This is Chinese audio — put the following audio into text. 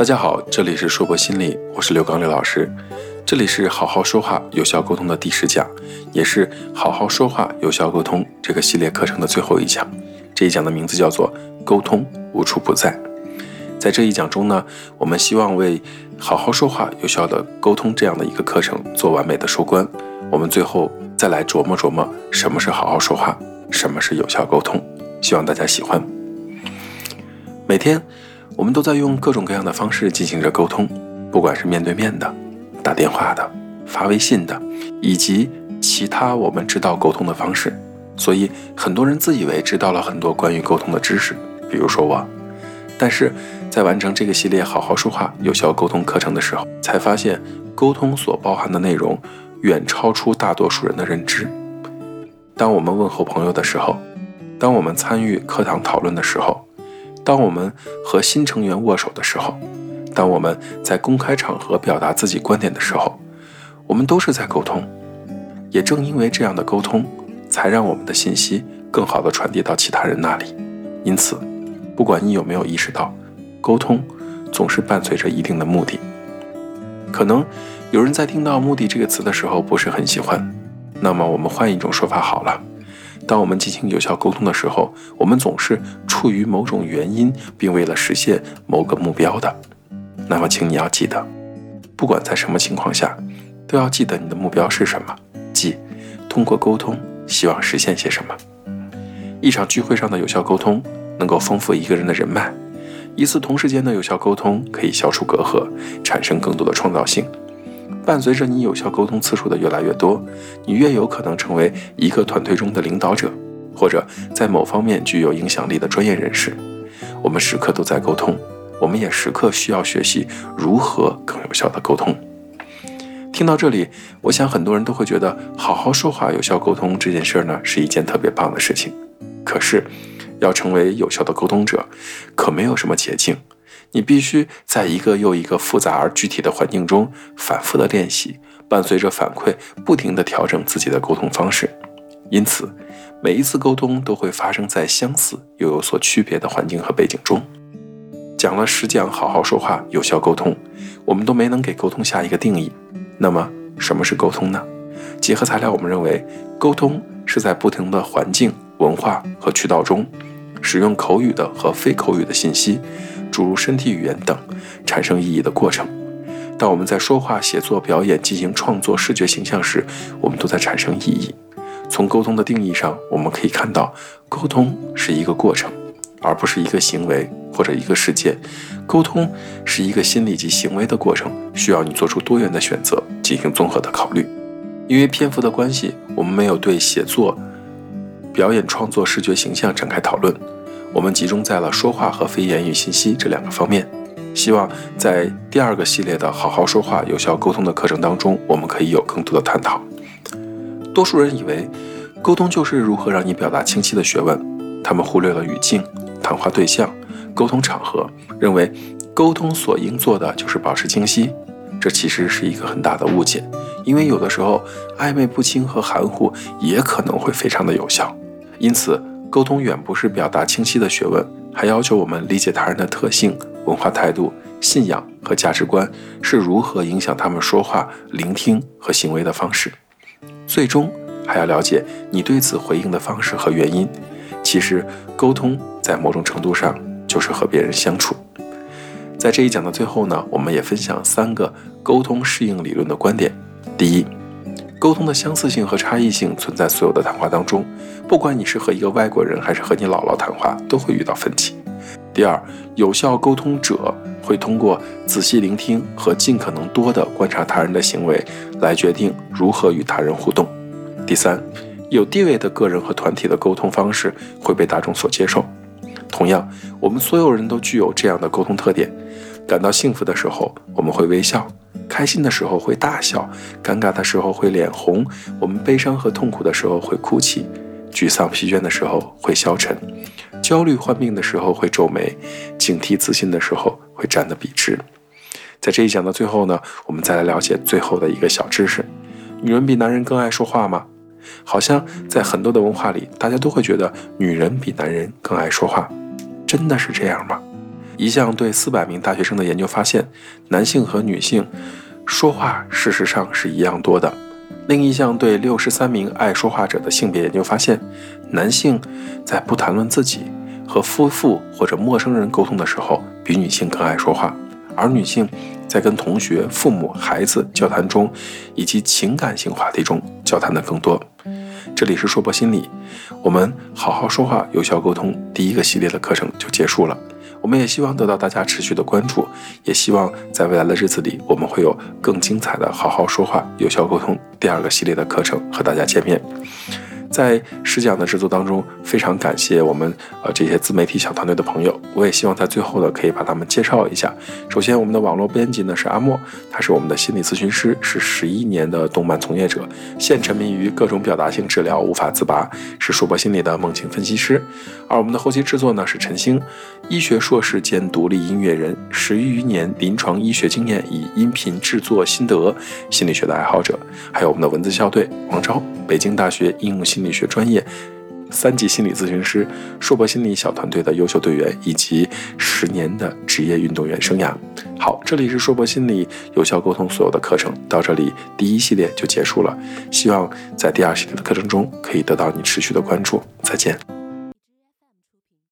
大家好，这里是硕博心理，我是刘刚刘老师。这里是好好说话有效沟通的第十讲，也是好好说话有效沟通这个系列课程的最后一讲。这一讲的名字叫做沟通无处不在。在这一讲中呢，我们希望为好好说话有效的沟通这样的一个课程做完美的收官。我们最后再来琢磨琢磨什么是好好说话，什么是有效沟通。希望大家喜欢。每天我们都在用各种各样的方式进行着沟通，不管是面对面的。打电话的、发微信的，以及其他我们知道沟通的方式，所以很多人自以为知道了很多关于沟通的知识，比如说我。但是在完成这个系列“好好说话，有效沟通”课程的时候，才发现沟通所包含的内容远超出大多数人的认知。当我们问候朋友的时候，当我们参与课堂讨论的时候，当我们和新成员握手的时候。当我们在公开场合表达自己观点的时候，我们都是在沟通。也正因为这样的沟通，才让我们的信息更好地传递到其他人那里。因此，不管你有没有意识到，沟通总是伴随着一定的目的。可能有人在听到“目的”这个词的时候不是很喜欢，那么我们换一种说法好了。当我们进行有效沟通的时候，我们总是出于某种原因，并为了实现某个目标的。那么，请你要记得，不管在什么情况下，都要记得你的目标是什么，即通过沟通希望实现些什么。一场聚会上的有效沟通能够丰富一个人的人脉，一次同事间的有效沟通可以消除隔阂，产生更多的创造性。伴随着你有效沟通次数的越来越多，你越有可能成为一个团队中的领导者，或者在某方面具有影响力的专业人士。我们时刻都在沟通。我们也时刻需要学习如何更有效的沟通。听到这里，我想很多人都会觉得好好说话、有效沟通这件事呢是一件特别棒的事情。可是，要成为有效的沟通者，可没有什么捷径。你必须在一个又一个复杂而具体的环境中反复的练习，伴随着反馈，不停地调整自己的沟通方式。因此，每一次沟通都会发生在相似又有所区别的环境和背景中。讲了十讲，好好说话，有效沟通，我们都没能给沟通下一个定义。那么，什么是沟通呢？结合材料，我们认为，沟通是在不同的环境、文化和渠道中，使用口语的和非口语的信息，诸如身体语言等，产生意义的过程。当我们在说话、写作、表演、进行创作、视觉形象时，我们都在产生意义。从沟通的定义上，我们可以看到，沟通是一个过程。而不是一个行为或者一个事件，沟通是一个心理及行为的过程，需要你做出多元的选择，进行综合的考虑。因为篇幅的关系，我们没有对写作、表演、创作、视觉形象展开讨论，我们集中在了说话和非言语信息这两个方面。希望在第二个系列的好好说话、有效沟通的课程当中，我们可以有更多的探讨。多数人以为，沟通就是如何让你表达清晰的学问，他们忽略了语境。谈话对象、沟通场合，认为沟通所应做的就是保持清晰，这其实是一个很大的误解。因为有的时候暧昧不清和含糊也可能会非常的有效。因此，沟通远不是表达清晰的学问，还要求我们理解他人的特性、文化态度、信仰和价值观是如何影响他们说话、聆听和行为的方式。最终，还要了解你对此回应的方式和原因。其实，沟通。在某种程度上，就是和别人相处。在这一讲的最后呢，我们也分享三个沟通适应理论的观点。第一，沟通的相似性和差异性存在所有的谈话当中，不管你是和一个外国人还是和你姥姥谈话，都会遇到分歧。第二，有效沟通者会通过仔细聆听和尽可能多的观察他人的行为，来决定如何与他人互动。第三，有地位的个人和团体的沟通方式会被大众所接受。同样，我们所有人都具有这样的沟通特点：感到幸福的时候，我们会微笑；开心的时候会大笑；尴尬的时候会脸红；我们悲伤和痛苦的时候会哭泣；沮丧疲倦的时候会消沉；焦虑患病的时候会皱眉；警惕自信的时候会站得笔直。在这一讲的最后呢，我们再来了解最后的一个小知识：女人比男人更爱说话吗？好像在很多的文化里，大家都会觉得女人比男人更爱说话。真的是这样吗？一项对四百名大学生的研究发现，男性和女性说话事实上是一样多的。另一项对六十三名爱说话者的性别研究发现，男性在不谈论自己和夫妇或者陌生人沟通的时候，比女性更爱说话，而女性在跟同学、父母、孩子交谈中，以及情感性话题中交谈的更多。这里是说博心理，我们好好说话，有效沟通第一个系列的课程就结束了。我们也希望得到大家持续的关注，也希望在未来的日子里，我们会有更精彩的好好说话、有效沟通第二个系列的课程和大家见面。在试讲的制作当中，非常感谢我们呃这些自媒体小团队的朋友。我也希望在最后呢，可以把他们介绍一下。首先，我们的网络编辑呢是阿莫，他是我们的心理咨询师，是十一年的动漫从业者，现沉迷于各种表达性治疗无法自拔，是硕博心理的梦境分析师。而我们的后期制作呢是陈星，医学硕士兼独立音乐人，十余年临床医学经验，以音频制作心得，心理学的爱好者。还有我们的文字校对王昭，北京大学应用心。心理学专业，三级心理咨询师，硕博心理小团队的优秀队员，以及十年的职业运动员生涯。好，这里是硕博心理有效沟通所有的课程，到这里第一系列就结束了。希望在第二系列的课程中可以得到你持续的关注。再见。